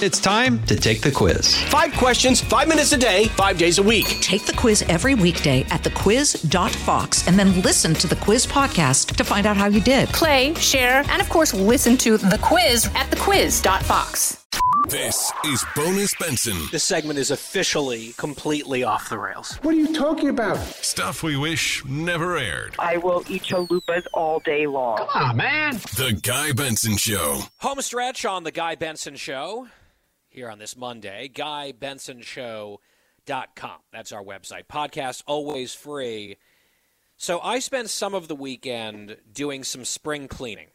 It's time to take the quiz. Five questions, five minutes a day, five days a week. Take the quiz every weekday at thequiz.fox and then listen to the quiz podcast to find out how you did. Play, share, and of course, listen to the quiz at thequiz.fox. This is Bonus Benson. This segment is officially completely off the rails. What are you talking about? Stuff we wish never aired. I will eat chalupas all day long. Come on, man. The Guy Benson Show. Home stretch on The Guy Benson Show here on this Monday. GuyBensonShow.com. That's our website. Podcast always free. So I spent some of the weekend doing some spring cleaning.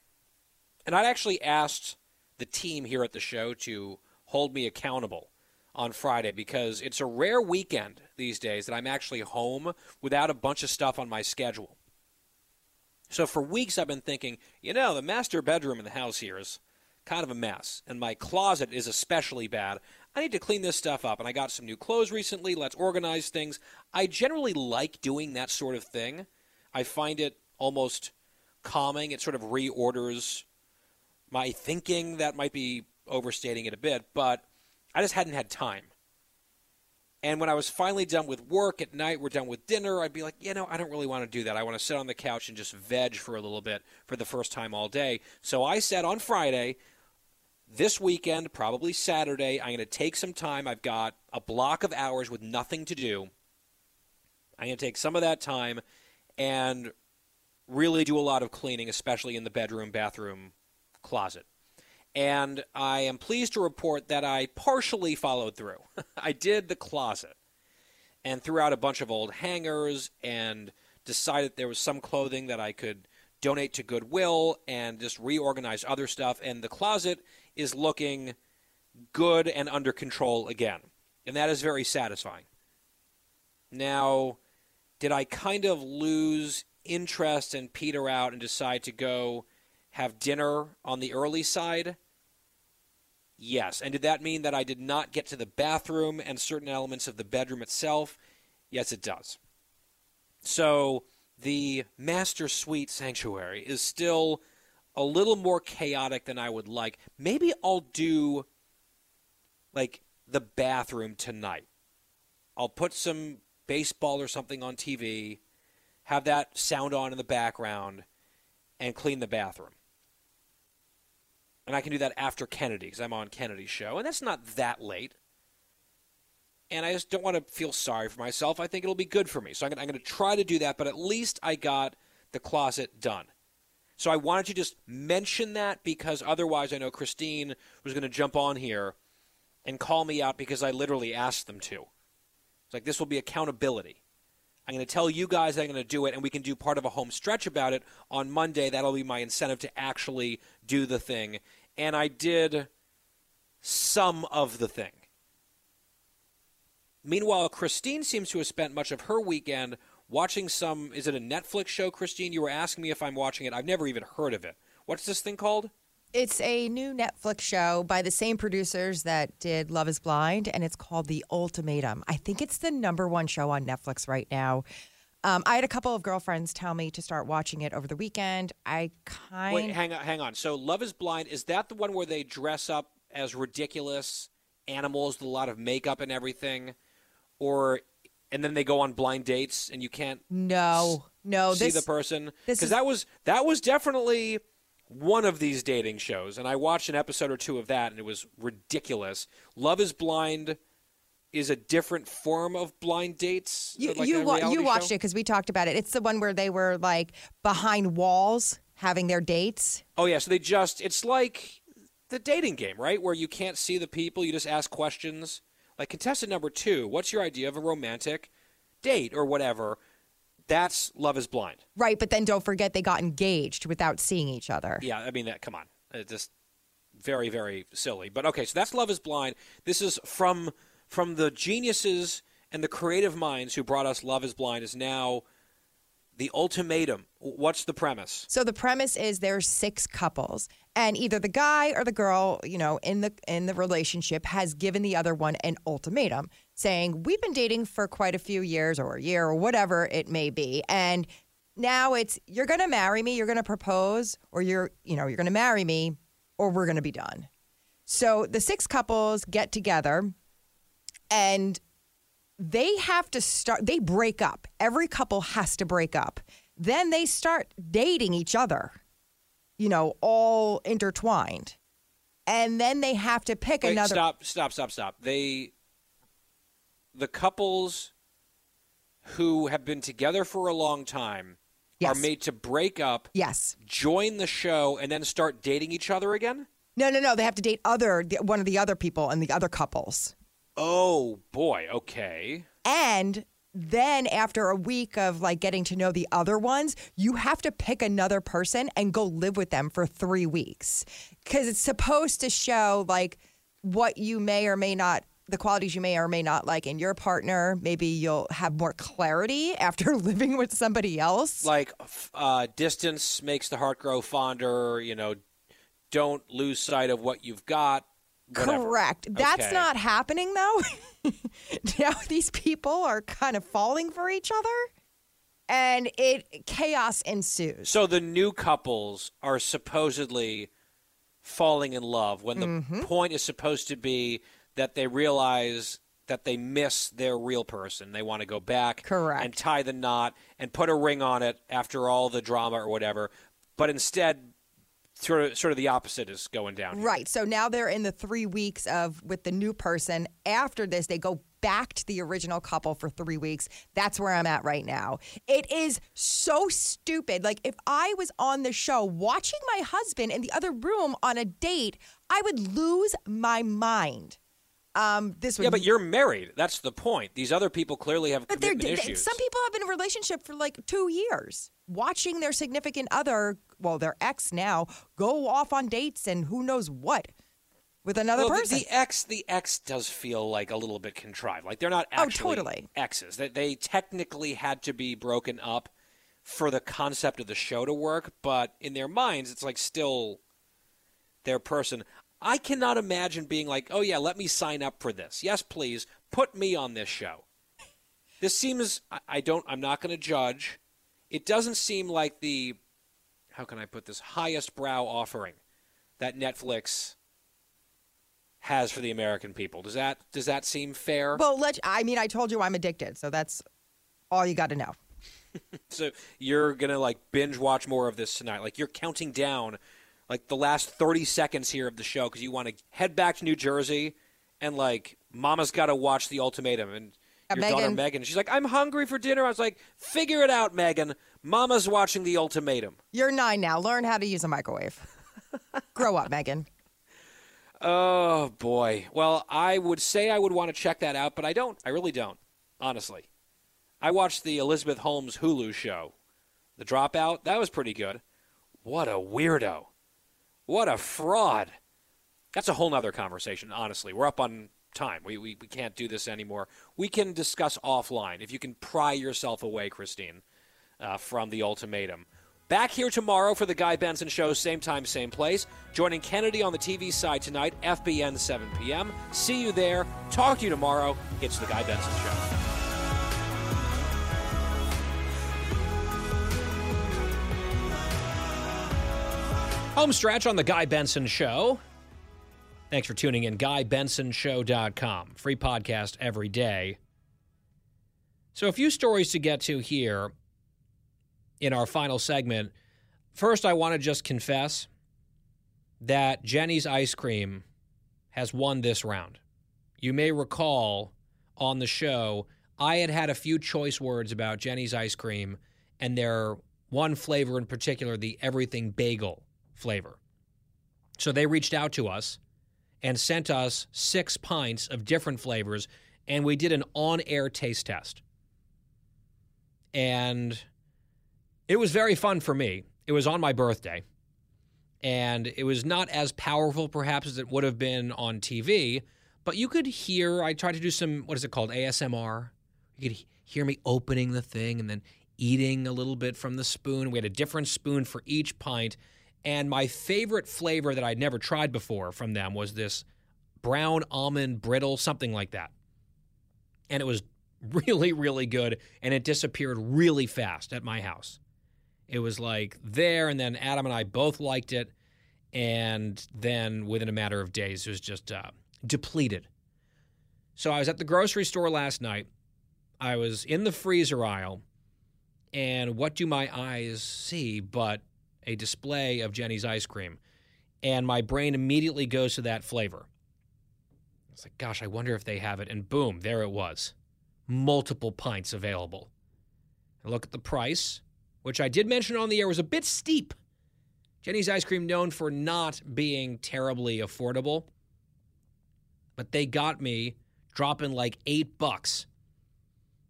And I'd actually asked the team here at the show to hold me accountable on Friday because it's a rare weekend these days that I'm actually home without a bunch of stuff on my schedule. So for weeks I've been thinking, you know, the master bedroom in the house here is kind of a mess, and my closet is especially bad. I need to clean this stuff up, and I got some new clothes recently. Let's organize things. I generally like doing that sort of thing. I find it almost calming. It sort of reorders my thinking. That might be overstating it a bit, but I just hadn't had time. And when I was finally done with work at night, we're done with dinner, I'd be like, you know, I don't really want to do that. I want to sit on the couch and just veg for a little bit for the first time all day. So I said on Friday, this weekend, probably Saturday, I'm going to take some time. I've got a block of hours with nothing to do. I'm going to take some of that time and really do a lot of cleaning, especially in the bedroom, bathroom, closet. And I am pleased to report that I partially followed through. I did the closet and threw out a bunch of old hangers and decided there was some clothing that I could donate to Goodwill and just reorganize other stuff. And the closet is looking good and under control again. And that is very satisfying. Now, did I kind of lose interest and peter out and decide to go have dinner on the early side? Yes. And did that mean that I did not get to the bathroom and certain elements of the bedroom itself? Yes, it does. So the master suite sanctuary is still a little more chaotic than I would like. Maybe I'll do like the bathroom tonight. I'll put some baseball or something on TV, have that sound on in the background, and clean the bathroom. And I can do that after Kennedy because I'm on Kennedy's show, and that's not that late. And I just don't want to feel sorry for myself. I think it'll be good for me. So I'm going to try to do that, but at least I got the closet done. So I wanted to just mention that because otherwise I know Christine was going to jump on here and call me out because I literally asked them to. It's like this will be accountability. I'm going to tell you guys I'm going to do it, and we can do part of a home stretch about it on Monday. That'll be my incentive to actually do the thing. And I did some of the thing. Meanwhile, Christine seems to have spent much of her weekend watching some. Is it a Netflix show, Christine? You were asking me if I'm watching it. I've never even heard of it. What's this thing called? It's a new Netflix show by the same producers that did Love is Blind, and it's called The Ultimatum. I think it's the number one show on Netflix right now. Um, I had a couple of girlfriends tell me to start watching it over the weekend. I kind Wait, hang on, hang on. So, Love is Blind is that the one where they dress up as ridiculous animals with a lot of makeup and everything, or and then they go on blind dates and you can't no, no. see this, the person because that was that was definitely one of these dating shows, and I watched an episode or two of that, and it was ridiculous. Love is Blind is a different form of blind dates. You like you, wa- you watched show? it because we talked about it. It's the one where they were like behind walls having their dates. Oh yeah, so they just it's like the dating game, right? Where you can't see the people, you just ask questions. Like contestant number 2, what's your idea of a romantic date or whatever? That's Love is Blind. Right, but then don't forget they got engaged without seeing each other. Yeah, I mean that come on. It's just very very silly. But okay, so that's Love is Blind. This is from from the geniuses and the creative minds who brought us Love is Blind is now the ultimatum. What's the premise? So the premise is there's six couples and either the guy or the girl, you know, in the in the relationship has given the other one an ultimatum saying, "We've been dating for quite a few years or a year or whatever it may be." And now it's you're going to marry me, you're going to propose or you're, you know, you're going to marry me or we're going to be done. So the six couples get together and they have to start, they break up. Every couple has to break up. Then they start dating each other, you know, all intertwined. And then they have to pick Wait, another. Stop! Stop! Stop! Stop! They, the couples who have been together for a long time are made to break up, Yes. join the show, and then start dating each other again. No, no, no. They have to date other one of the other people and the other couples. Oh boy! Okay. And then after a week of like getting to know the other ones, you have to pick another person and go live with them for 3 weeks cuz it's supposed to show like what you may or may not the qualities you may or may not like in your partner. Maybe you'll have more clarity after living with somebody else. Like uh, distance makes the heart grow fonder. You know, don't lose sight of what you've got. Whatever. Correct. That's Okay. not happening though. now these people are kind of falling for each other and it chaos ensues. So the new couples are supposedly falling in love when the Mm-hmm. point is supposed to be that they realize that they miss their real person. They want to go back Correct. and tie the knot and put a ring on it after all the drama or whatever. But instead sort of sort of the opposite is going down. here. Right. So now they're in the 3 weeks of with the new person. After this they go back to the original couple for 3 weeks. That's where I'm at right now. It is so stupid. Like if I was on the show watching my husband in the other room on a date, I would lose my mind. Um, this would Yeah, but you're married. That's the point. These other people clearly have But they're, commitment they- issues. some people have been in a relationship for like two years, watching their significant other, well, their ex now, go off on dates and who knows what with another well, person. The, ex, the ex does feel like a little bit contrived. Like they're not Oh, totally. exes. They, they technically had to be broken up for the concept of the show to work, but in their minds, it's like still their person. I cannot imagine being like, "Oh yeah, let me sign up for this. Yes, please, put me on this show." This seems. I, I don't. I'm not going to judge. It doesn't seem like the. How can I put this? Highest brow offering that Netflix has for the American people. Does that does that seem fair? well, let I mean, I told you I'm addicted, so that's all you got to know. so you're gonna like binge watch more of this tonight. Like you're counting down, like the last thirty seconds here of the show because you want to head back to New Jersey, and like Mama's got to watch the ultimatum, and Uh, your daughter Megan, she's like, I'm hungry for dinner. I was like, figure it out, Megan. Mama's watching the ultimatum. You're nine now. Learn how to use a microwave. Grow up, Megan. Oh boy. Well, I would say I would want to check that out, but I don't. I really don't. Honestly, I watched the Elizabeth Holmes Hulu show, The Dropout. That was pretty good. What a weirdo. What a fraud. That's a whole nother conversation. Honestly, we're up on time. We, we we can't do this anymore. We can discuss offline if you can pry yourself away, Christine, uh, from the ultimatum. Back here tomorrow for the Guy Benson Show, same time, same place. Joining Kennedy on the TV side tonight, FBN 7 p.m. See you there. Talk to you tomorrow. It's the Guy Benson Show. Home stretch on the Guy Benson Show. Thanks for tuning in. GuyBensonShow.com. Free podcast every day. So, a few stories to get to here in our final segment. First, I want to just confess that Jeni's Ice Cream has won this round. You may recall on the show, I had had a few choice words about Jeni's Ice Cream and their one flavor in particular, the everything bagel flavor. So they reached out to us and sent us six pints of different flavors, and we did an on air taste test. And it was very fun for me. It was on my birthday, and it was not as powerful, perhaps, as it would have been on TV, but you could hear. I tried to do some, what is it called? ASMR. You could hear me opening the thing and then eating a little bit from the spoon. We had a different spoon for each pint. And my favorite flavor that I'd never tried before from them was this brown almond brittle, something like that. And it was really, really good. And it disappeared really fast at my house. It was like there, and then Adam and I both liked it. and then within a matter of days, it was just uh, depleted. So I was at the grocery store last night. I was in the freezer aisle, and what do my eyes see but a display of Jeni's ice cream? And my brain immediately goes to that flavor. It's like, gosh, I wonder if they have it. And boom, there it was. Multiple pints available. I look at the price, which I did mention on the air was a bit steep. Jeni's ice cream known for not being terribly affordable. But they got me dropping like eight bucks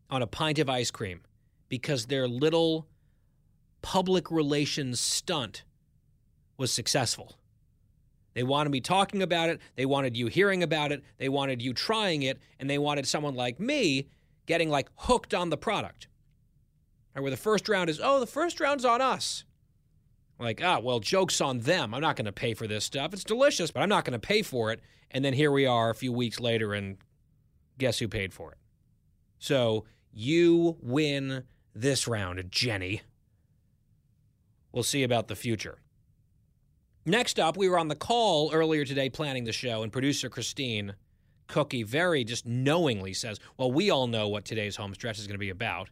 on a pint of ice cream because their little public relations stunt was successful. They wanted me talking about it. They wanted you hearing about it. They wanted you trying it. And they wanted someone like me getting like hooked on the product. Right, where the first round is, oh, the first round's on us. Like, ah, well, joke's on them. I'm not going to pay for this stuff. It's delicious, but I'm not going to pay for it. And then here we are a few weeks later, and guess who paid for it? So you win this round, Jenny. We'll see about the future. Next up, we were on the call earlier today planning the show, and producer Christine Cookie very just knowingly says, Well, we all know what today's home stretch is going to be about.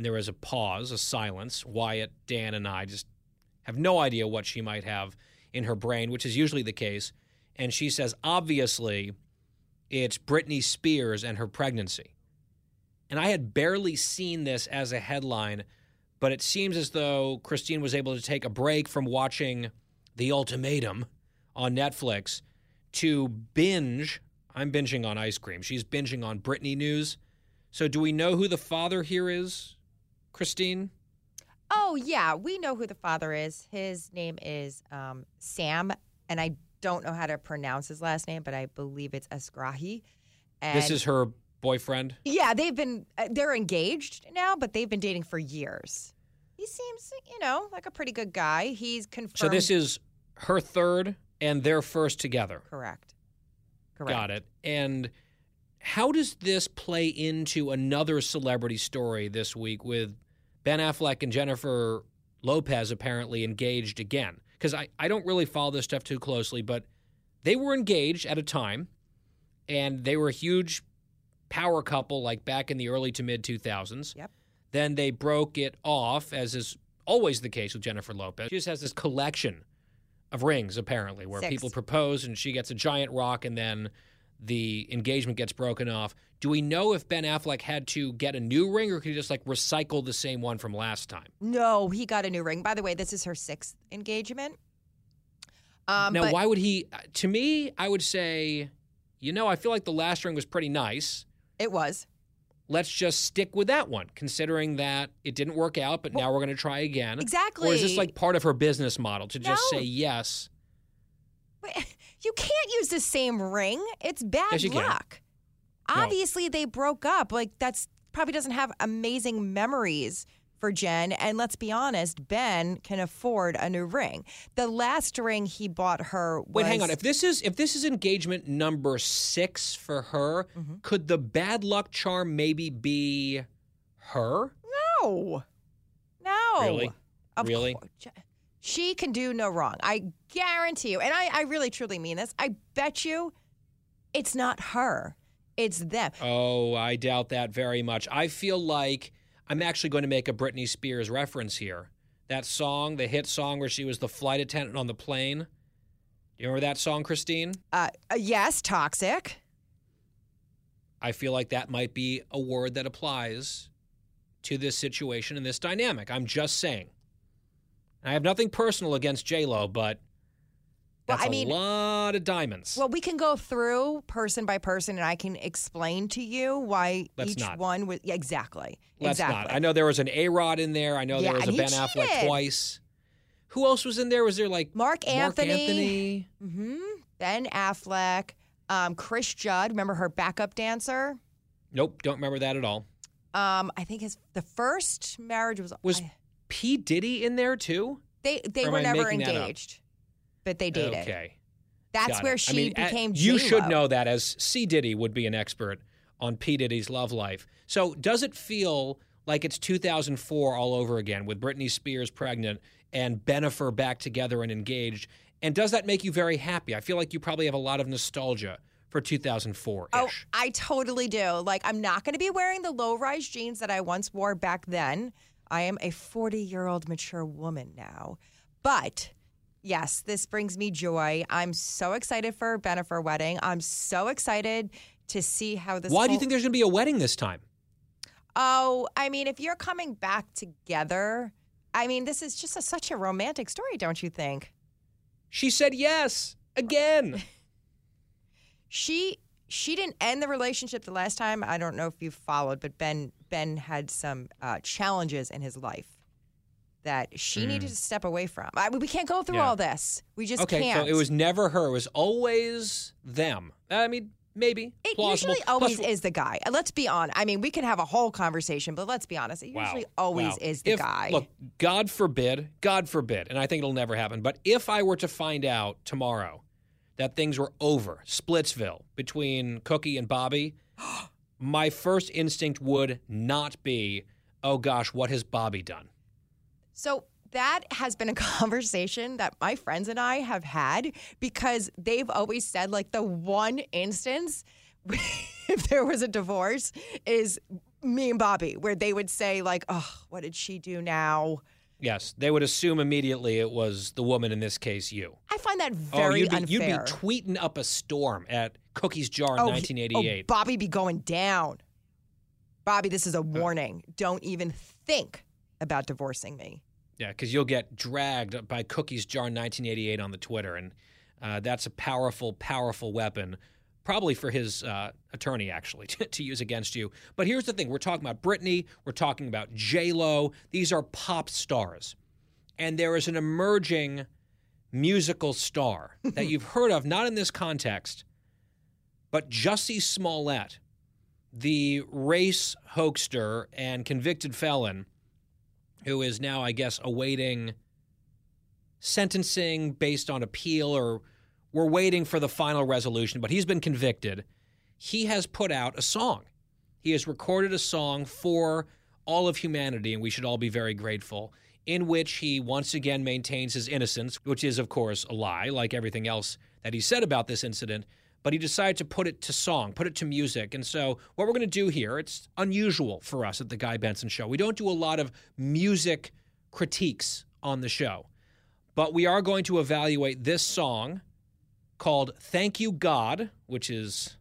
And there was a pause, a silence. Wyatt, Dan, and I just have no idea what she might have in her brain, which is usually the case. And she says, Obviously, it's Britney Spears and her pregnancy. And I had barely seen this as a headline, but it seems as though Christine was able to take a break from watching The Ultimatum on Netflix to binge. I'm binging on ice cream. She's binging on Britney news. So, do we know who the father here is, Christine? Oh yeah, we know who the father is. His name is um, Sam, and I don't know how to pronounce his last name, but I believe it's Esgrahi. And this is her boyfriend. yeah, they've been uh, they're engaged now, but they've been dating for years. He seems, you know, like a pretty good guy. He's confirmed. So, this is her third and their first together. correct. Correct. Got it. And how does this play into another celebrity story this week with Ben Affleck and Jennifer Lopez apparently engaged again? Because I, I don't really follow this stuff too closely, but they were engaged at a time and they were a huge power couple like back in the early to mid 2000s. Yep. Then they broke it off, as is always the case with Jennifer Lopez. She just has this collection of rings, apparently, where Six. people propose and she gets a giant rock and then the engagement gets broken off. Do we know if Ben Affleck had to get a new ring or could he just like recycle the same one from last time? No, he got a new ring. By the way, this is her sixth engagement. Um, now, but- why would he? To me, I would say, you know, I feel like the last ring was pretty nice. It was. Let's just stick with that one, considering that it didn't work out, but now we're going to try again. Exactly. Or is this like part of her business model to just No. say yes? You can't use the same ring. It's bad Yes, luck. No. Obviously, they broke up. Like that's probably doesn't have amazing memories for Jen. And let's be honest, Ben can afford a new ring. The last ring he bought her. Was, Wait, hang on. If this is if this is engagement number six for her, Mm-hmm. could the bad luck charm maybe be her? no, no, Really? Of Really? course. She can do no wrong. I guarantee you. And I, I really truly mean this. I bet you it's not her. It's them. Oh, I doubt that very much. I feel like I'm actually going to make a Britney Spears reference here. That song, the hit song where she was the flight attendant on the plane. Do you remember that song, Christine? Uh, uh, yes, toxic. I feel like that might be a word that applies to this situation and this dynamic. I'm just saying. I have nothing personal against J Lo, but Well, that's I mean- a lot of diamonds. Well, we can go through person by person, and I can explain to you why Let's each not. one was. Yeah, exactly. Let's exactly. not. I know there was an A Rod in there. I know Yeah, there was a Ben Affleck twice. Who else was in there? Was there like Marc Anthony. Anthony? Mm-hmm. Ben Affleck, um, Cris Judd. Remember her backup dancer? Nope, don't remember that at all. Um, I think his the first marriage was Was I- P Diddy in there too? they they were never making that up? engaged, but they dated. Okay, That's got where it. she I mean, became. You should know that as C Diddy would be an expert on P Diddy's love life. So does it feel like it's 2004 all over again with Britney Spears pregnant and Bennifer back together and engaged? And does that make you very happy? I feel like you probably have a lot of nostalgia for 2004. Oh, I totally do. Like, I'm not going to be wearing the low rise jeans that I once wore back then. I am a 40 year old mature woman now. But yes, this brings me joy. I'm so excited for Bennifer wedding. I'm so excited to see how this. Why do you whole- think there's going to be a wedding this time? Oh, I mean, if you're coming back together, I mean, this is just a, such a romantic story, don't you think? She said yes again. She she didn't end the relationship the last time. I don't know if you followed, but Ben Ben had some uh, challenges in his life that she needed to step away from. I, we can't go through. Yeah. all this. We just okay, can't. so it was never her. It was always them. I mean, maybe. It plausible. usually always Plus- is the guy. Let's be honest. I mean, we can have a whole conversation, but let's be honest. It Wow. usually always Wow. is the If- guy. Look, God forbid, God forbid, and I think it'll never happen, but if I were to find out tomorrow that things were over, Splitsville, between Cookie and Bobby, my first instinct would not be, oh gosh, what has Bobby done? So that has been a conversation that my friends and I have had because they've always said like the one instance if there was a divorce is me and Bobby where they would say like, "Oh, what did she do now?" Yes, they would assume immediately it was the woman, in this case, you. I find that oh, very you'd be, unfair. you'd be tweeting up a storm at Cookie's Jar in Oh, he- 1988. Oh, Bobby be going down. Bobby, this is a warning. Don't even think about divorcing me. Yeah, because you'll get dragged by Cookies Jar 1988 on the Twitter, and uh, that's a powerful, powerful weapon, probably for his uh, attorney actually to, to use against you. But here's the thing: we're talking about Britney, we're talking about J Lo. These are pop stars, and there is an emerging musical star that you've heard of, not in this context, but Jussie Smollett, the race hoaxer and convicted felon who is now, I guess, awaiting sentencing based on appeal, or we're waiting for the final resolution, but he's been convicted. He has put out a song. He has recorded a song for all of humanity, and we should all be very grateful, in which he once again maintains his innocence, which is, of course, a lie, like everything else that he said about this incident. But he decided to put it to song, put it to music. And so, what we're going to do here, it's unusual for us at the Guy Benson Show. We don't do a lot of music critiques on the show, but we are going to evaluate this song called Thank You God, which is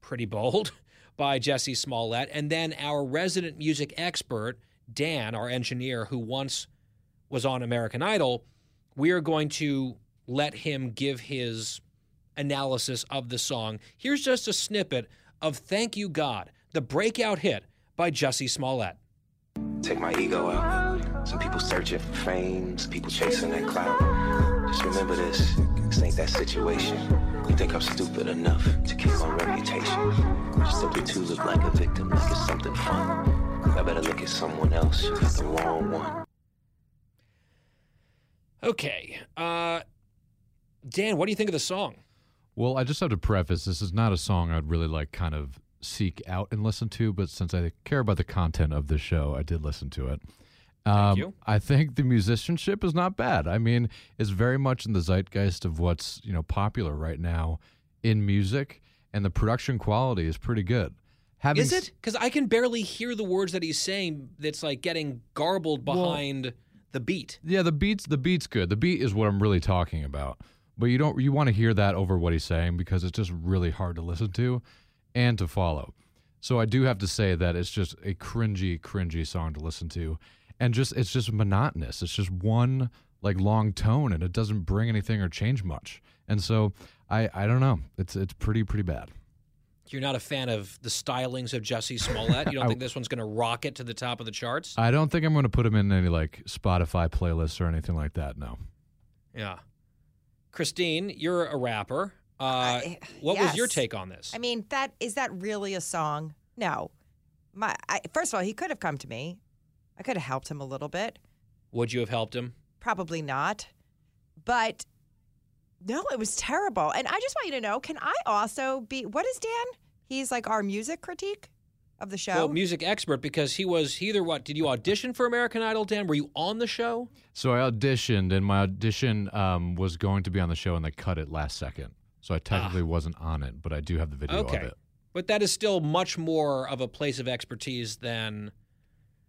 pretty bold, by Jussie Smollett. And then our resident music expert, Dan, our engineer, who once was on American Idol, we are going to let him give his analysis of the song. Here's just a snippet of Thank You God, the breakout hit by Jussie Smollett. Take my ego out. Some people searching for fame, some people chasing that clout. Just remember this, this ain't that situation. You think I'm stupid enough to keep my reputation. Just simply to look like a victim, like it's something fun. I better look at someone else, you got the wrong one. Okay. Uh, Dan, what do you think of the song? Well, I just have to preface this is not a song I'd really like kind of seek out and listen to, but since I care about the content of the show, I did listen to it. Um, you. I think the musicianship is not bad. I mean, it's very much in the zeitgeist of what's you know popular right now in music, and the production quality is pretty good. Having Is it? Because I can barely hear the words that he's saying. That's like getting garbled behind the beat. Yeah, the beats the beat's good. The beat is what I'm really talking about. But you don't you want to hear that over what he's saying because it's just really hard to listen to and to follow. So I do have to say that it's just a cringy, cringy song to listen to. And just it's just monotonous. It's just one like long tone and it doesn't bring anything or change much. And so I I don't know. It's it's pretty pretty bad. You're not a fan of the stylings of Jussie Smollett. You don't I- think this one's going to rocket to the top of the charts? I don't think I'm going to put him in any like Spotify playlists or anything like that. No. yeah. Christine, you're a rapper. Uh, I- what was your take on this? I mean, that is that really a song? No. My I, first of all, he could have come to me. I could have helped him a little bit. Would you have helped him? Probably not. But no, it was terrible. And I just want you to know, can I also be what is Dan? He's like our music critique of the show. Well, music expert because he was he either what? Did you audition for American Idol, Dan? Were you on the show? So I auditioned, and my audition um, was going to be on the show, and they cut it last second. So I technically wasn't on it, but I do have the video Ah. Okay. of it. But that is still much more of a place of expertise than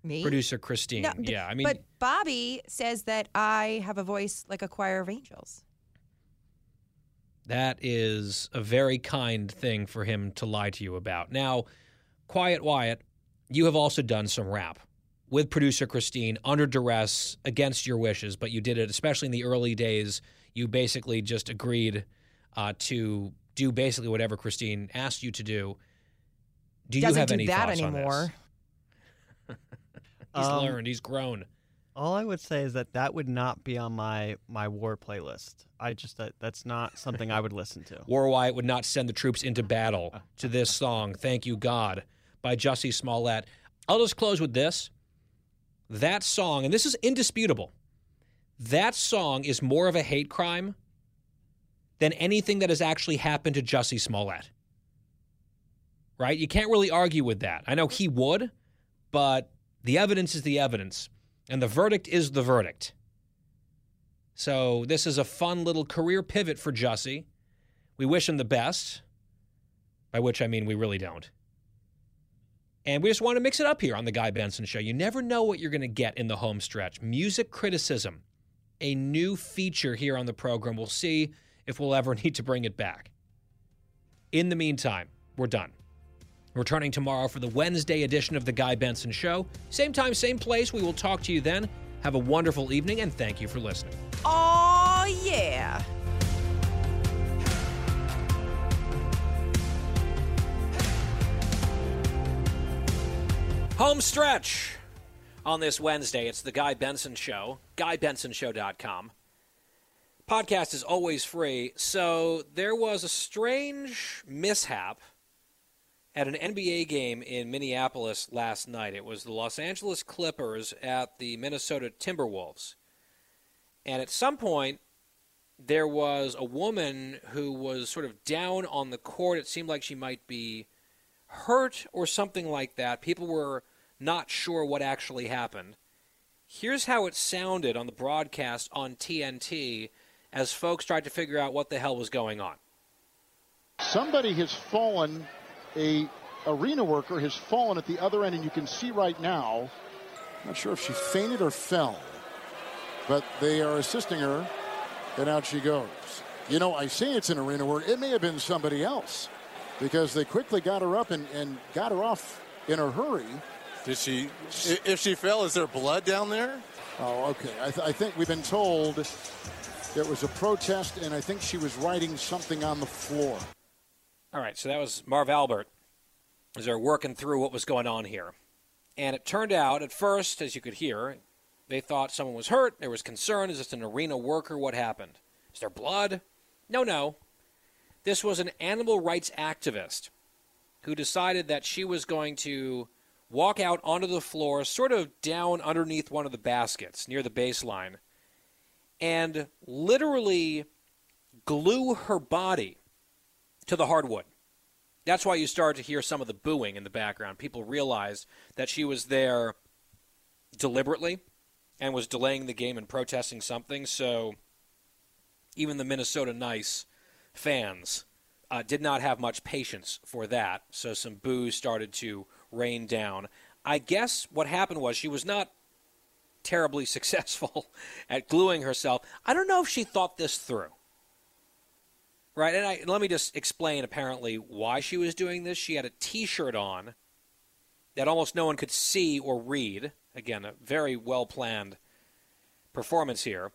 Me? producer Christine. No, d- yeah, I mean, but Bobby says that I have a voice like a choir of angels. that is a very kind thing for him to lie to you about. Now, Quiet Wyatt, you have also done some rap with producer Christine under duress against your wishes, but you did it, especially in the early days. You basically just agreed uh, to do basically whatever Christine asked you to do. Do you Doesn't have do any that thoughts anymore. on this? He's Um, learned. He's grown. All I would say is that that would not be on my my war playlist. I just that, that's not something I would listen to. War Wyatt would not send the troops into battle to this song, Thank You God, by Jussie Smollett. I'll just close with this. That song, and this is indisputable, that song is more of a hate crime than anything that has actually happened to Jussie Smollett. Right? You can't really argue with that. I know he would, but the evidence is the evidence, and the verdict is the verdict. So this is a fun little career pivot for Jussie. We wish him the best, by which I mean we really don't. And we just want to mix it up here on the Guy Benson Show. You never know what you're going to get in the home stretch. Music criticism, a new feature here on the program. We'll see if we'll ever need to bring it back. In the meantime, we're done. Returning tomorrow for the Wednesday edition of the Guy Benson Show. Same time, same place. We will talk to you then. Have a wonderful evening, and thank you for listening. Oh, yeah. Home stretch on this Wednesday. It's the Guy Benson Show, GuyBensonShow.com. Podcast is always free. So there was a strange mishap at an NBA game in Minneapolis last night. It was the Los Angeles Clippers at the Minnesota Timberwolves. And at some point, there was a woman who was sort of down on the court. It seemed like she might be hurt or something like that. People were not sure what actually happened. Here's how it sounded on the broadcast on TNT as folks tried to figure out what the hell was going on. Somebody has fallen, a arena worker has fallen at the other end, and you can see right now, not sure if she fainted or fell, but they are assisting her, and out she goes. You know, I say it's an arena worker. It may have been somebody else because they quickly got her up and, and got her off in a hurry. Did she? If she fell, is there blood down there? Oh, okay. I, th- I think we've been told there was a protest, and I think she was writing something on the floor. All right, so that was Marv Albert as they're working through what was going on here. And it turned out, at first, as you could hear, they thought someone was hurt. There was concern. Is this an arena worker? What happened? Is there blood? No, no. This was an animal rights activist who decided that she was going to walk out onto the floor, sort of down underneath one of the baskets near the baseline, and literally glue her body to the hardwood. That's why you start to hear some of the booing in the background. People realized that she was there deliberately and was delaying the game and protesting something. So even the Minnesota Nice fans uh, did not have much patience for that. So some boos started to rain down. I guess what happened was she was not terribly successful at gluing herself. I don't know if she thought this through. Right, and I, let me just explain apparently why she was doing this. She had a t shirt on that almost no one could see or read. Again, a very well planned performance here.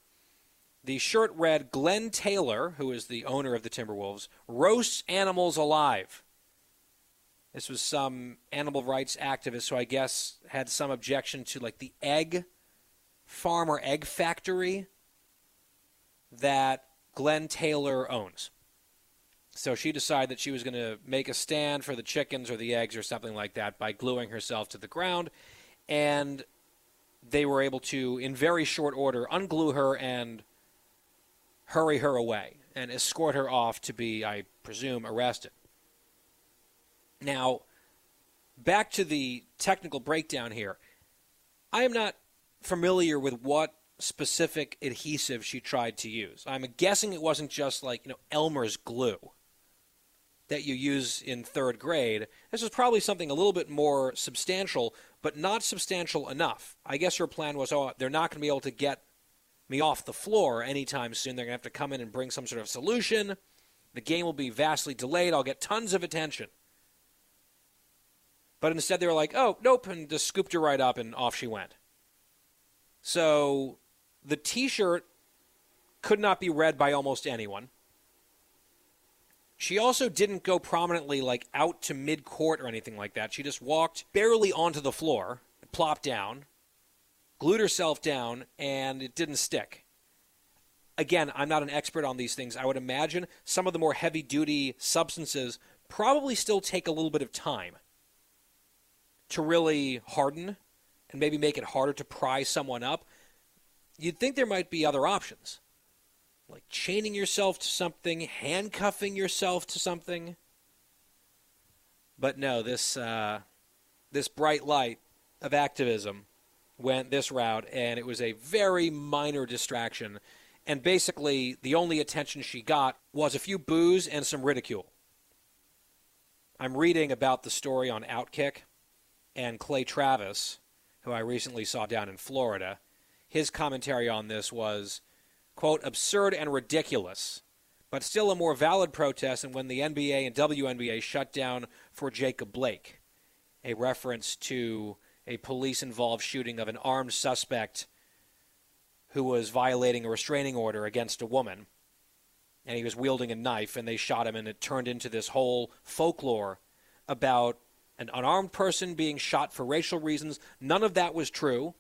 The shirt read Glen Taylor, who is the owner of the Timberwolves, roasts animals alive. This was some animal rights activist who I guess had some objection to like the egg farm or egg factory that Glen Taylor owns. So she decided that she was going to make a stand for the chickens or the eggs or something like that by gluing herself to the ground. And they were able to, in very short order, unglue her and hurry her away and escort her off to be, I presume, arrested. Now, back to the technical breakdown here. I am not familiar with what specific adhesive she tried to use. I'm guessing it wasn't just like, you know, Elmer's glue that you use in third grade. This was probably something a little bit more substantial, but not substantial enough. I guess her plan was, oh, they're not going to be able to get me off the floor anytime soon. They're going to have to come in and bring some sort of solution. The game will be vastly delayed. I'll get tons of attention. But instead, they were like, oh, nope, and just scooped her right up, and off she went. So the t shirt could not be read by almost anyone. She also didn't go prominently like out to mid court or anything like that. She just walked barely onto the floor, plopped down, glued herself down, and it didn't stick. Again, I'm not an expert on these things. I would imagine some of the more heavy duty substances probably still take a little bit of time to really harden and maybe make it harder to pry someone up. You'd think there might be other options like chaining yourself to something, handcuffing yourself to something. But no, this uh, this bright light of activism went this route, and it was a very minor distraction. And basically, the only attention she got was a few boos and some ridicule. I'm reading about the story on Outkick, and Clay Travis, who I recently saw down in Florida, his commentary on this was quote, absurd and ridiculous, but still a more valid protest than when the NBA and WNBA shut down for Jacob Blake, a reference to a police involved shooting of an armed suspect who was violating a restraining order against a woman. And he was wielding a knife, and they shot him, and it turned into this whole folklore about an unarmed person being shot for racial reasons. None of that was true.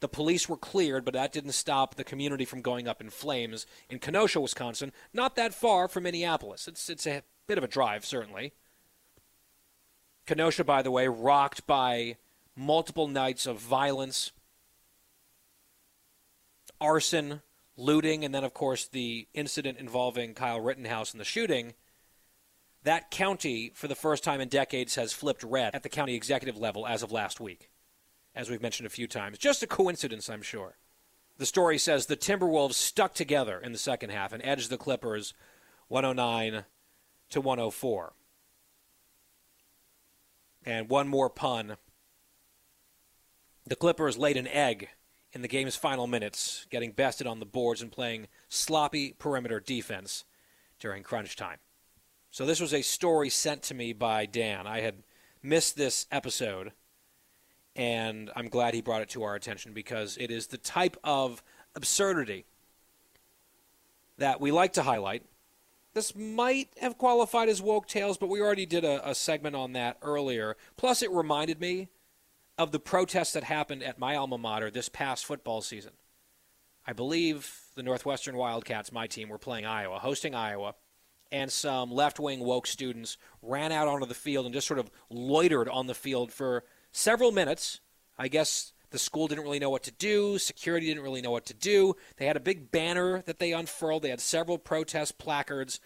The police were cleared, but that didn't stop the community from going up in flames in Kenosha, Wisconsin, not that far from Minneapolis. It's, it's a bit of a drive, certainly. Kenosha, by the way, rocked by multiple nights of violence, arson, looting, and then, of course, the incident involving Kyle Rittenhouse and the shooting. That county, for the first time in decades, has flipped red at the county executive level as of last week as we've mentioned a few times. Just a coincidence, I'm sure. The story says the Timberwolves stuck together in the second half and edged the Clippers 109 to 104. And one more pun. The Clippers laid an egg in the game's final minutes, getting bested on the boards and playing sloppy perimeter defense during crunch time. So this was a story sent to me by Dan. I had missed this episode and I'm glad he brought it to our attention because it is the type of absurdity that we like to highlight. This might have qualified as woke tales, but we already did a, a segment on that earlier. Plus, it reminded me of the protests that happened at my alma mater this past football season. I believe the Northwestern Wildcats, my team, were playing Iowa, hosting Iowa, and some left wing woke students ran out onto the field and just sort of loitered on the field for several minutes. I guess the school didn't really know what to do. Security didn't really know what to do. They had a big banner that they unfurled. They had several protest placards.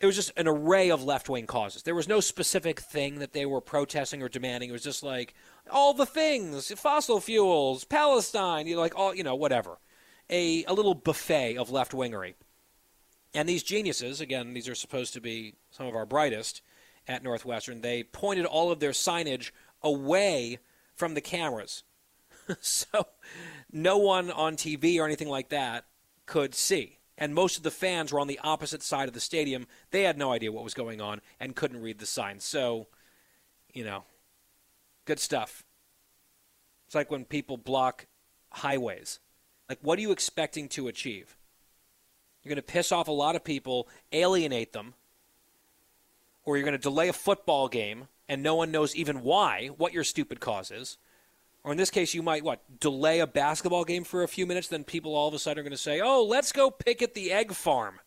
It was just an array of left wing causes. There was no specific thing that they were protesting or demanding. It was just like all the things fossil fuels, Palestine, you know, like all, you know, whatever. A, a little buffet of left wingery. And these geniuses, again, these are supposed to be some of our brightest at Northwestern, they pointed all of their signage away from the cameras. so no one on TV or anything like that could see. And most of the fans were on the opposite side of the stadium. They had no idea what was going on and couldn't read the signs. So, you know, good stuff. It's like when people block highways. Like, what are you expecting to achieve? You're going to piss off a lot of people, alienate them, or you're going to delay a football game and no one knows even why, what your stupid cause is. Or in this case, you might, what, delay a basketball game for a few minutes, then people all of a sudden are going to say, oh, let's go picket the egg farm.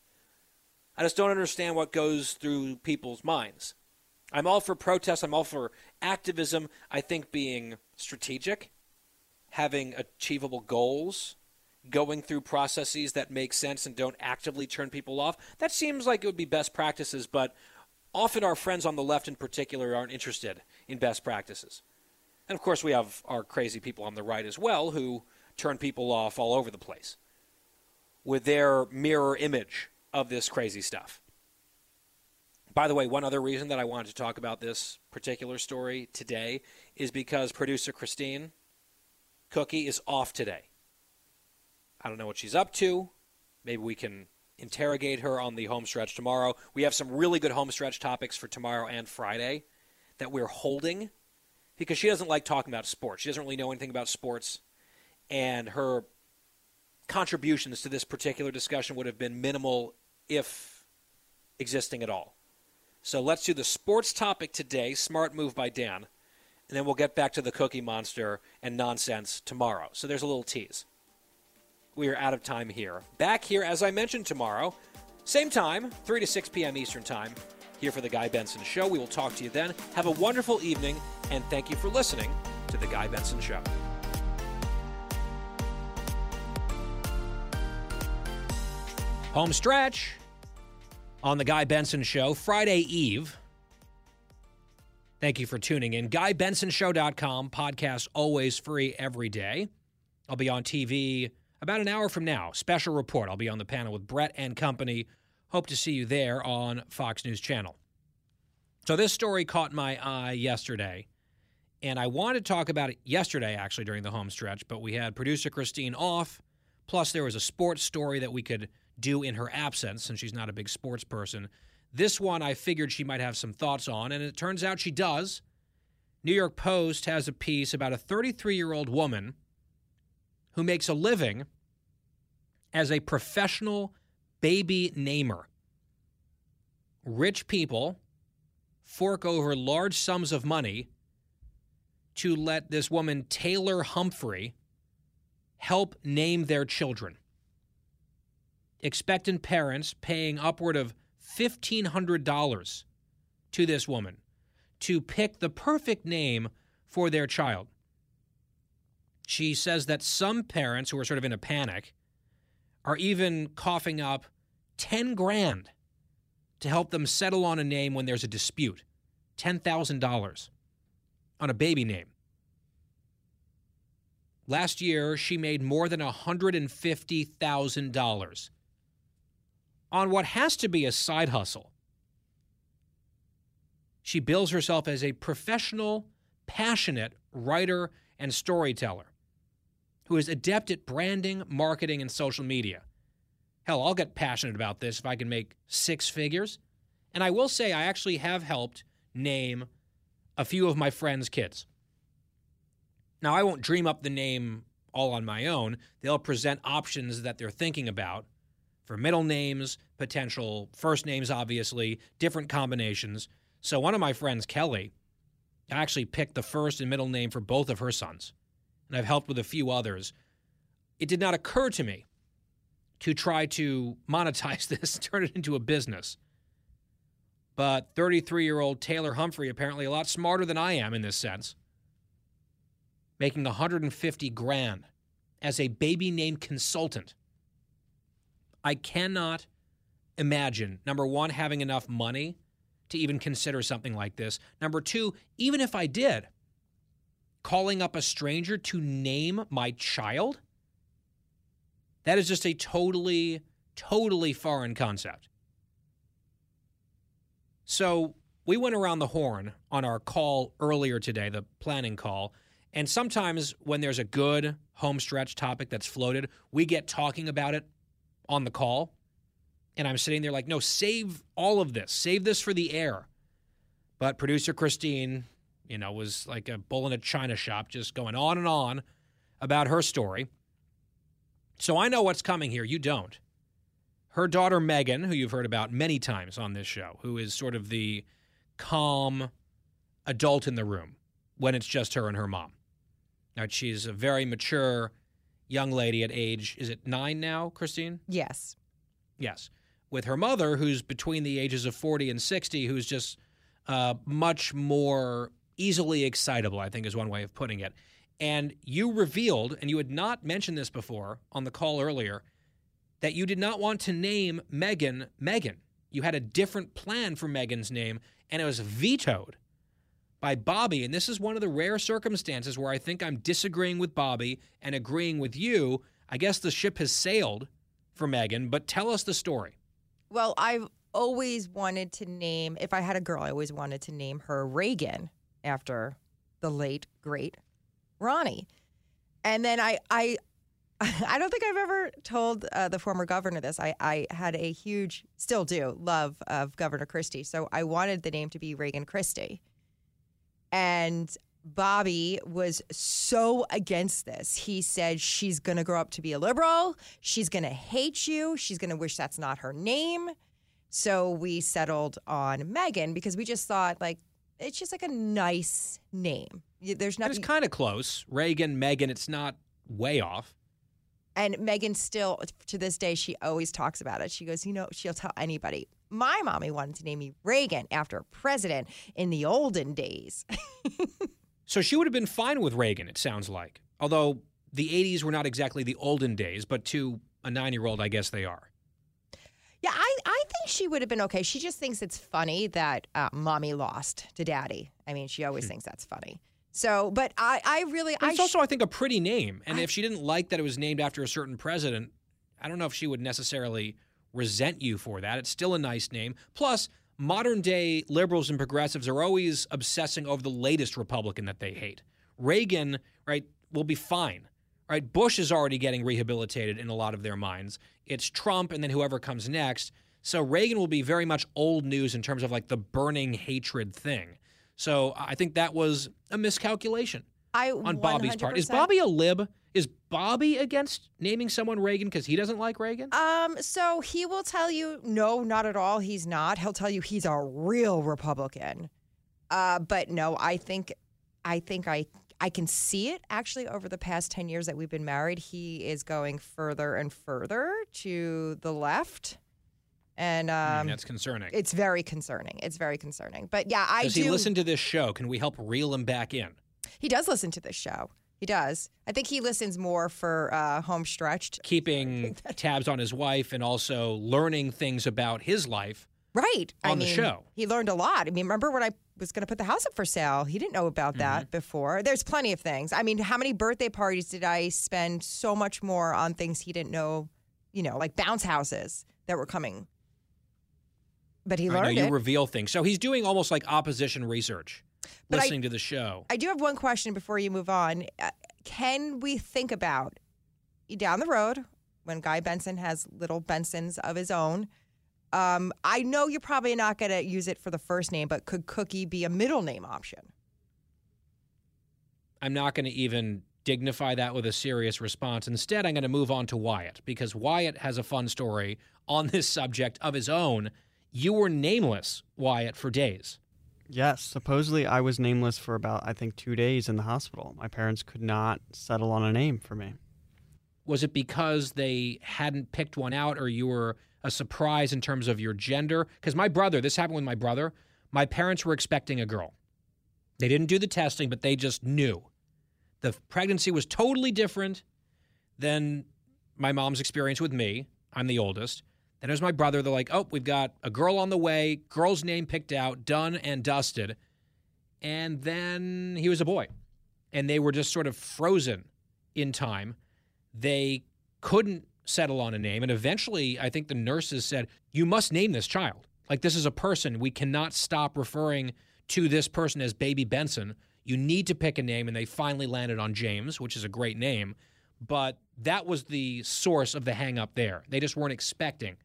I just don't understand what goes through people's minds. I'm all for protest, I'm all for activism. I think being strategic, having achievable goals, going through processes that make sense and don't actively turn people off, that seems like it would be best practices, but often our friends on the left in particular aren't interested in best practices. And of course, we have our crazy people on the right as well who turn people off all over the place with their mirror image of this crazy stuff. By the way, one other reason that I wanted to talk about this particular story today is because producer Christine Cookie is off today. I don't know what she's up to. Maybe we can interrogate her on the home stretch tomorrow. We have some really good home stretch topics for tomorrow and Friday that we're holding because she doesn't like talking about sports. She doesn't really know anything about sports. And her contributions to this particular discussion would have been minimal, if existing at all. So let's do the sports topic today. Smart move by Dan. And then we'll get back to the Cookie Monster and nonsense tomorrow. So there's a little tease. We are out of time here. Back here, as I mentioned, tomorrow. Same time, 3 to 6 p.m. Eastern Time, here for The Guy Benson Show. We will talk to you then. Have a wonderful evening, and thank you for listening to The Guy Benson Show. Home stretch on The Guy Benson Show, Friday Eve. Thank you for tuning in. GuyBensonShow.com, podcast always free every day. I'll be on TV about an hour from now. Special report. I'll be on the panel with Bret and company. Hope to see you there on Fox News Channel. So, this story caught my eye yesterday, and I wanted to talk about it yesterday, actually, during the home stretch, but we had producer Christine off. Plus, there was a sports story that we could do in her absence, since she's not a big sports person. This one I figured she might have some thoughts on, and it turns out she does. New York Post has a piece about a 33 year old woman who makes a living as a professional baby namer. Rich people fork over large sums of money to let this woman, Taylor Humphrey, help name their children. Expectant parents paying upward of $1,500 to this woman to pick the perfect name for their child. She says that some parents who are sort of in a panic are even coughing up 10 grand to help them settle on a name when there's a dispute. $10,000 on a baby name. Last year, she made more than $150,000 on what has to be a side hustle. She bills herself as a professional, passionate writer and storyteller who is adept at branding, marketing, and social media. Hell, I'll get passionate about this if I can make six figures. And I will say, I actually have helped name a few of my friends' kids. Now, I won't dream up the name all on my own. They'll present options that they're thinking about for middle names, potential first names, obviously, different combinations. So, one of my friends, Kelly, actually picked the first and middle name for both of her sons and I've helped with a few others. It did not occur to me to try to monetize this, turn it into a business. But 33 year old Taylor Humphrey, apparently a lot smarter than I am in this sense, making 150 grand as a baby name consultant. I cannot imagine, number one, having enough money to even consider something like this. Number two, even if I did, calling up a stranger to name my child? That is just a totally, totally foreign concept. So we went around the horn on our call earlier today, the planning call. And sometimes when there's a good home stretch topic that's floated, we get talking about it on the call. And I'm sitting there like, no, save all of this, save this for the air. But producer Christine you know, was like a bull in a china shop, just going on and on about her story. So I know what's coming here. You don't. Her daughter, Megan, who you've heard about many times on this show, who is sort of the calm adult in the room when it's just her and her mom. Now, she's a very mature young lady at age, is it nine now, Christine? Yes. Yes. With her mother, who's between the ages of 40 and 60, who's just uh, much more easily excitable, I think is one way of putting it. And you revealed, and you had not mentioned this before on the call earlier, that you did not want to name Megan Megan. you had a different plan for Megan's name, and it was vetoed by Bobby. And this is one of the rare circumstances where I think I'm disagreeing with Bobby and agreeing with you. I guess the ship has sailed for Megan, but tell us the story. Well, I've always wanted to name, if I had a girl, I always wanted to name her Reagan after the late, great Ronnie. And then I, I, I don't think I've ever told uh, the former governor this. I, I had a huge, still do, love of Governor Christie. So I wanted the name to be Reagan Christie. And Bobby was so against this. He said she's going to grow up to be a liberal. She's going to hate you. She's going to wish that's not her name. So we settled on Megan because we just thought like it's just like a nice name. There's nothing. it's kind of close. Reagan, Megan, it's not way off. And Megan still, to this day, she always talks about it. She goes, you know, she'll tell anybody. My mommy wanted to name me Reagan after a president in the olden days. So she would have been fine with Reagan, it sounds like. Although the 80s were not exactly the olden days, but to a nine year old, I guess they are. Yeah, I, I think she would have been okay. She just thinks it's funny that uh, mommy lost to daddy. I mean, she always thinks that's funny. So, but I, I really, But I it's also, I think, a pretty name. And if she didn't like that it was named after a certain president, I don't know if she would necessarily resent you for that. It's still a nice name. Plus, modern day liberals and progressives are always obsessing over the latest Republican that they hate. Reagan, right, will be fine. Right? Bush is already getting rehabilitated in a lot of their minds. It's Trump and then whoever comes next. So Reagan will be very much old news in terms of like the burning hatred thing. So I think that was a miscalculation I on Bobby's part. Is Bobby a lib? Is Bobby against naming someone Reagan because he doesn't like Reagan? Um, so he will tell you, no, not at all. He's not. He'll tell you he's a real Republican. Uh, but no, I think, I think I, I can see it actually over the past ten years that we've been married. He is going further and further to the left, and I um, mean, that's concerning. it's very concerning. It's very concerning. But yeah, I Does do. he listen to this show? Can we help reel him back in? He does listen to this show. He does. I think he listens more for uh, home stretched. Keeping tabs on his wife and also learning things about his life. Right. I on the mean, show. He learned a lot. I mean, remember when I was going to put the house up for sale? He didn't know about Mm-hmm. that before. There's plenty of things. I mean, how many birthday parties did I spend so much more on things he didn't know, you know, like bounce houses that were coming? But he I know learned you it. reveal things. So he's doing almost like opposition research, But I- listening to the show. I do have one question before you move on. Uh, Can we think about down the road when Guy Benson has little Bensons of his own? Um, I know you're probably not going to use it for the first name, but could Cookie be a middle name option? I'm not going to even dignify that with a serious response. Instead, I'm going to move on to Wyatt because Wyatt has a fun story on this subject of his own. You were nameless, Wyatt, for days. Yes, supposedly I was nameless for about I think 2 days in the hospital. My parents could not settle on a name for me. Was it because they hadn't picked one out or you were a surprise in terms of your gender? Because my brother, this happened with my brother, my parents were expecting a girl. They didn't do the testing, but they just knew. The pregnancy was totally different than my mom's experience with me. I'm the oldest. Then there's my brother. They're like, oh, we've got a girl on the way, girl's name picked out, done and dusted. And then he was a boy. And they were just sort of frozen in time. They couldn't settle on a name. And eventually, I think the nurses said, you must name this child. Like, this is a person. We cannot stop referring to this person as Baby Benson. You need to pick a name. And they finally landed on James, which is a great name. But that was the source of the hang up there. They just weren't expecting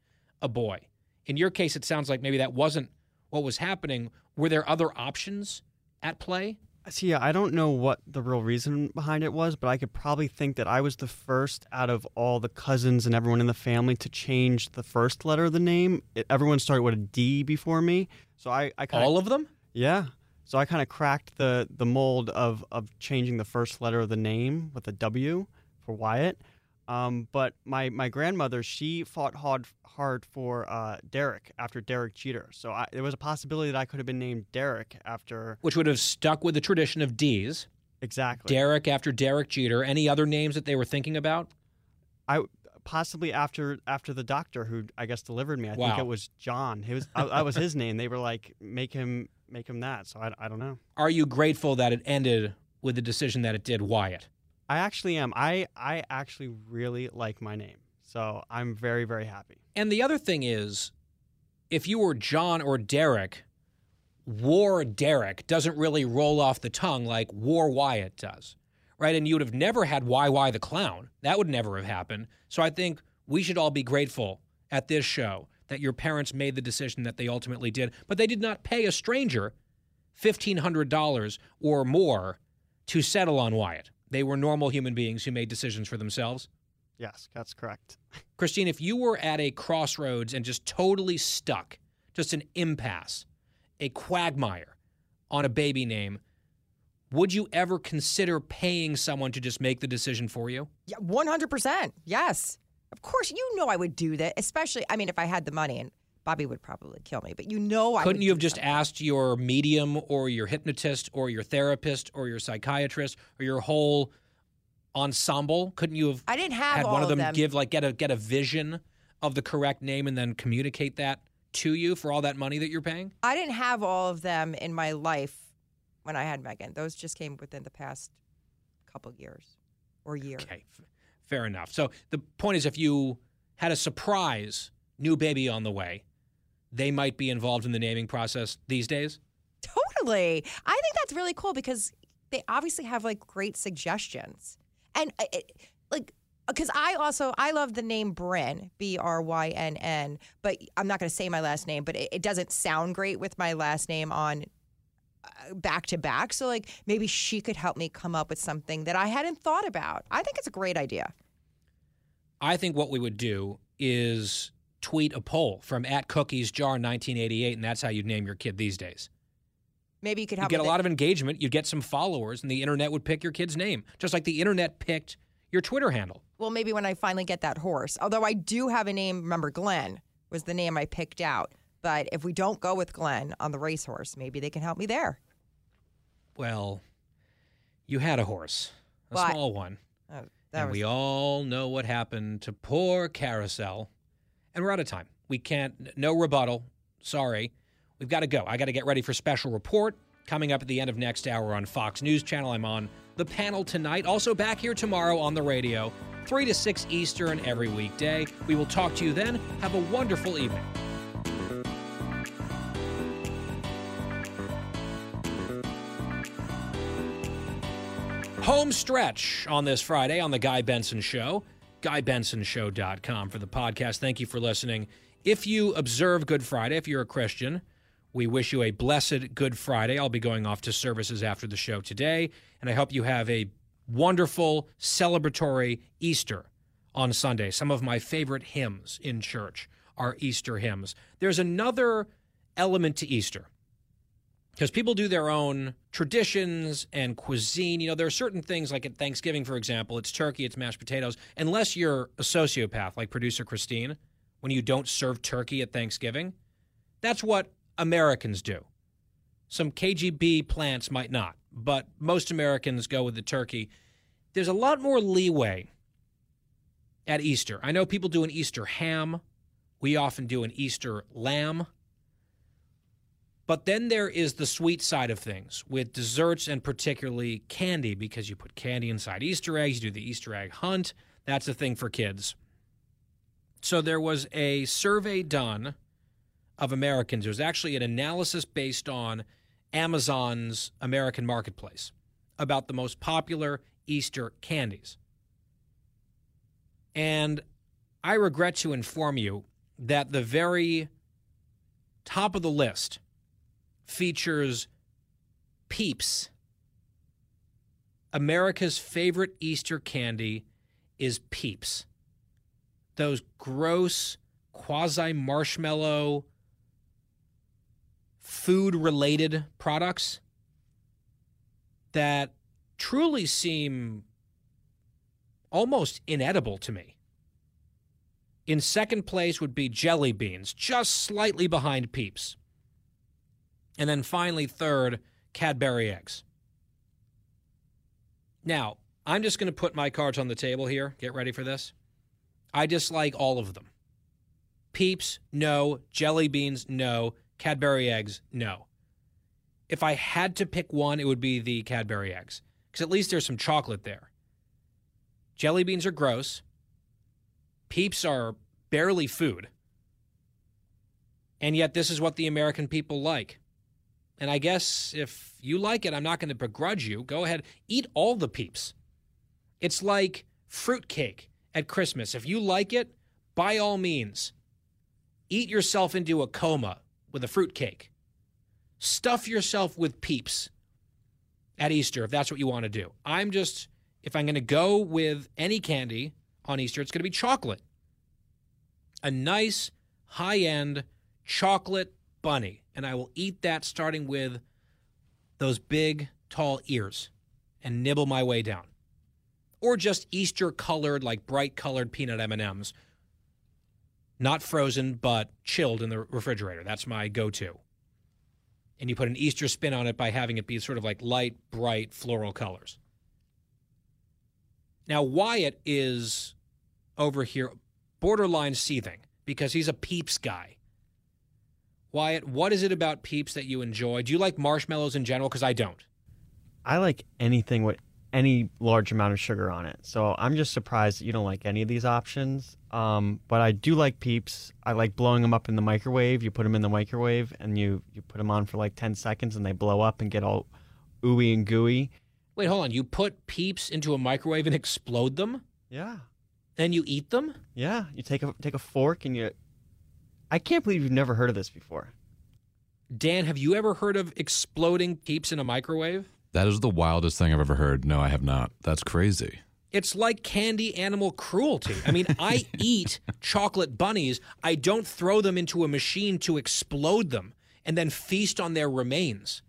a boy. In your case, it sounds like maybe that wasn't what was happening. Were there other options at play? See, I don't know what the real reason behind it was, but I could probably think that I was the first out of all the cousins and everyone in the family to change the first letter of the name. It, everyone started with a D before me, so I, I kind All of them? Yeah. So I kind of cracked the the mold of of changing the first letter of the name with a W for Wyatt. Um, but my, my grandmother, she fought hard hard for uh, Derek after Derek Jeter. So I, there was a possibility that I could have been named Derek after. Which would have stuck with the tradition of D's. Exactly. Derek after Derek Jeter. Any other names that they were thinking about? I possibly after after the doctor who I guess delivered me. I Wow. think it was John. He was I, that was his name. They were like make him make him that. So I, I don't know. Are you grateful that it ended with the decision that it did, Wyatt? I actually am. I I actually really like my name. So I'm very very happy. And the other thing is, if you were John or Derek, War Derek doesn't really roll off the tongue like War Wyatt does, right? And you would have never had YY the Clown. That would never have happened. So I think we should all be grateful at this show that your parents made the decision that they ultimately did, but they did not pay a stranger $1,500 or more to settle on Wyatt. They were normal human beings who made decisions for themselves. Yes, that's correct. Christine, if you were at a crossroads and just totally stuck, just an impasse, a quagmire on a baby name, would you ever consider paying someone to just make the decision for you? Yeah, 100%. Yes. Of course, you know I would do that, especially, I mean, if I had the money, and Bobby would probably kill me, but you know I Couldn't you have just something. asked your medium or your hypnotist or your therapist or your psychiatrist or your whole ensemble? Couldn't you have I didn't have had all one of them, them. give like get a get a vision of the correct name and then communicate that to you for all that money that you're paying? I didn't have all of them in my life when I had Megan. Those just came within the past couple years or year. Okay, f- fair enough. So the point is, if you had a surprise new baby on the way, they might be involved in the naming process these days. Totally. I think that's really cool because they obviously have like great suggestions. And uh, it, like because I also I love the name Bryn, B R Y N N, but I'm not going to say my last name, but it, it doesn't sound great with my last name on uh, back to back. So like maybe she could help me come up with something that I hadn't thought about. I think it's a great idea. I think what we would do is tweet a poll from at Cookies Jar 1988, and that's how you'd name your kid these days. Maybe you could You help get a lot it. of engagement, you'd get some followers, and the internet would pick your kid's name, just like the internet picked your Twitter handle. Well, maybe when I finally get that horse. Although I do have a name. Remember, Glenn was the name I picked out. But if we don't go with Glenn on the racehorse, maybe they can help me there. Well, you had a horse, a Well, I- small one. Oh, that and was, we all know what happened to poor Carousel. And we're out of time. We can't, no rebuttal. Sorry. We've got to go. I got to get ready for special report coming up at the end of next hour on Fox News Channel. I'm on the panel tonight. Also back here tomorrow on the radio, 3 to 6 Eastern every weekday. We will talk to you then. Have a wonderful evening. Home stretch on this Friday on The Guy Benson Show. GuyBensonShow.com for the podcast. Thank you for listening. If you observe Good Friday, if you're a Christian, we wish you a blessed Good Friday. I'll be going off to services after the show today, and I hope you have a wonderful celebratory Easter on Sunday. Some of my favorite hymns in church are Easter hymns. There's another element to Easter because people do their own traditions and cuisine. You know, there are certain things like at Thanksgiving, for example, it's turkey, it's mashed potatoes. Unless you're a sociopath like producer Christine, when you don't serve turkey at Thanksgiving, that's what Americans do. Some KGB plants might not, but most Americans go with the turkey. There's a lot more leeway at Easter. I know people do an Easter ham. We often do an Easter lamb. But then there is the sweet side of things with desserts and particularly candy because you put candy inside Easter eggs, you do the Easter egg hunt. That's a thing for kids. So there was a survey done of Americans. It was actually an analysis based on Amazon's American Marketplace about the most popular Easter candies. And I regret to inform you that the very top of the list features Peeps. America's favorite Easter candy is Peeps. Those gross, quasi marshmallow, food related products that truly seem almost inedible to me. In second place would be jelly beans, just slightly behind Peeps. And then finally, third, Cadbury eggs. Now, I'm just going to put my cards on the table here. Get ready for this. I dislike all of them. Peeps, no. Jelly beans, no. Cadbury eggs, no. If I had to pick one, it would be the Cadbury eggs because at least there's some chocolate there. Jelly beans are gross. Peeps are barely food. And yet, this is what the American people like. And I guess if you like it, I'm not going to begrudge you. Go ahead, eat all the peeps. It's like fruitcake at Christmas. If you like it, by all means, eat yourself into a coma with a fruitcake. Stuff yourself with peeps at Easter if that's what you want to do. I'm just, if I'm going to go with any candy on Easter, it's going to be chocolate. A nice, high end chocolate bunny. And I will eat that starting with those big, tall ears and nibble my way down. Or just Easter colored, like bright colored peanut M&Ms. Not frozen, but chilled in the refrigerator. That's my go-to. And you put an Easter spin on it by having it be sort of like light, bright floral colors. Now, Wyatt is over here borderline seething because he's a peeps guy. Wyatt, what is it about peeps that you enjoy? Do you like marshmallows in general? Because I don't. I like anything with any large amount of sugar on it. So I'm just surprised that you don't like any of these options. Um, but I do like peeps. I like blowing them up in the microwave. You put them in the microwave and you, you put them on for like 10 seconds and they blow up and get all ooey and gooey. Wait, hold on. You put peeps into a microwave and explode them? Yeah. Then you eat them? Yeah. You take a take a fork and you I can't believe you've never heard of this before. Dan, have you ever heard of exploding peeps in a microwave? That is the wildest thing I've ever heard. No, I have not. That's crazy. It's like candy animal cruelty. I mean, I eat chocolate bunnies. I don't throw them into a machine to explode them and then feast on their remains.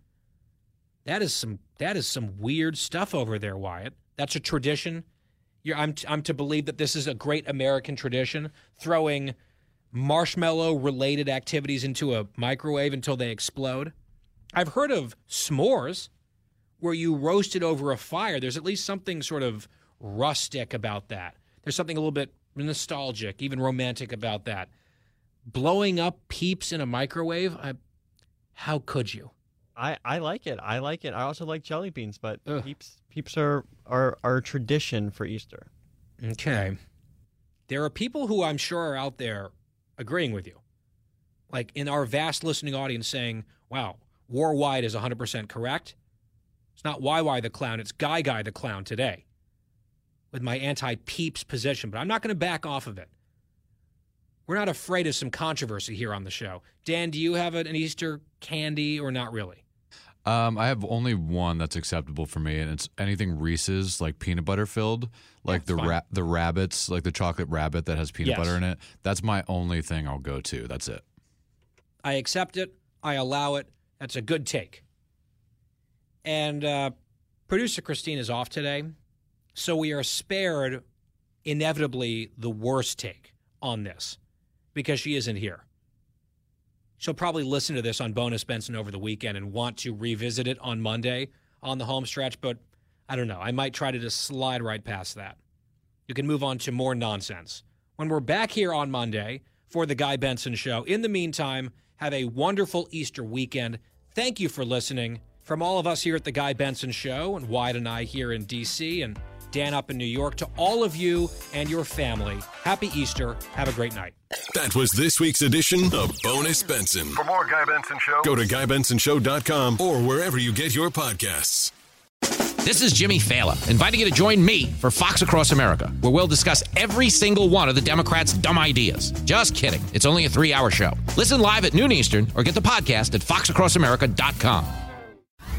That is some that is some weird stuff over there, Wyatt. That's a tradition. You're, I'm I'm to believe that this is a great American tradition, throwing marshmallow related activities into a microwave until they explode. I've heard of s'mores where you roast it over a fire. There's at least something sort of rustic about that. There's something a little bit nostalgic, even romantic about that. Blowing up peeps in a microwave, I, how could you? I, I like it. I like it. I also like jelly beans, but Ugh. peeps peeps are, are are a tradition for Easter. Okay. There are people who I'm sure are out there agreeing with you. Like in our vast listening audience saying, wow, War Wide is 100% correct. It's not YY the clown, it's Guy Guy the clown today with my anti peeps position, but I'm not going to back off of it. We're not afraid of some controversy here on the show. Dan, do you have an Easter candy or not really? Um, I have only one that's acceptable for me, and it's anything Reese's, like peanut butter filled, like yeah, the ra- the rabbits, like the chocolate rabbit that has peanut yes. butter in it. That's my only thing I'll go to. That's it. I accept it. I allow it. That's a good take. And uh, producer Christine is off today, so we are spared inevitably the worst take on this because she isn't here. She'll probably listen to this on Bonus Benson over the weekend and want to revisit it on Monday on the home stretch, but I don't know. I might try to just slide right past that. You can move on to more nonsense. When we're back here on Monday for the Guy Benson Show, in the meantime, have a wonderful Easter weekend. Thank you for listening. From all of us here at the Guy Benson Show, and Wyatt and I here in D.C., and Dan up in New York, to all of you and your family, happy Easter. Have a great night. That was this week's edition of Bonus Benson. For more Guy Benson Show, go to GuyBensonShow.com or wherever you get your podcasts. This is Jimmy Failla, inviting you to join me for Fox Across America, where we'll discuss every single one of the Democrats' dumb ideas. Just kidding. It's only a three hour show. Listen live at noon Eastern or get the podcast at foxacrossamerica.com.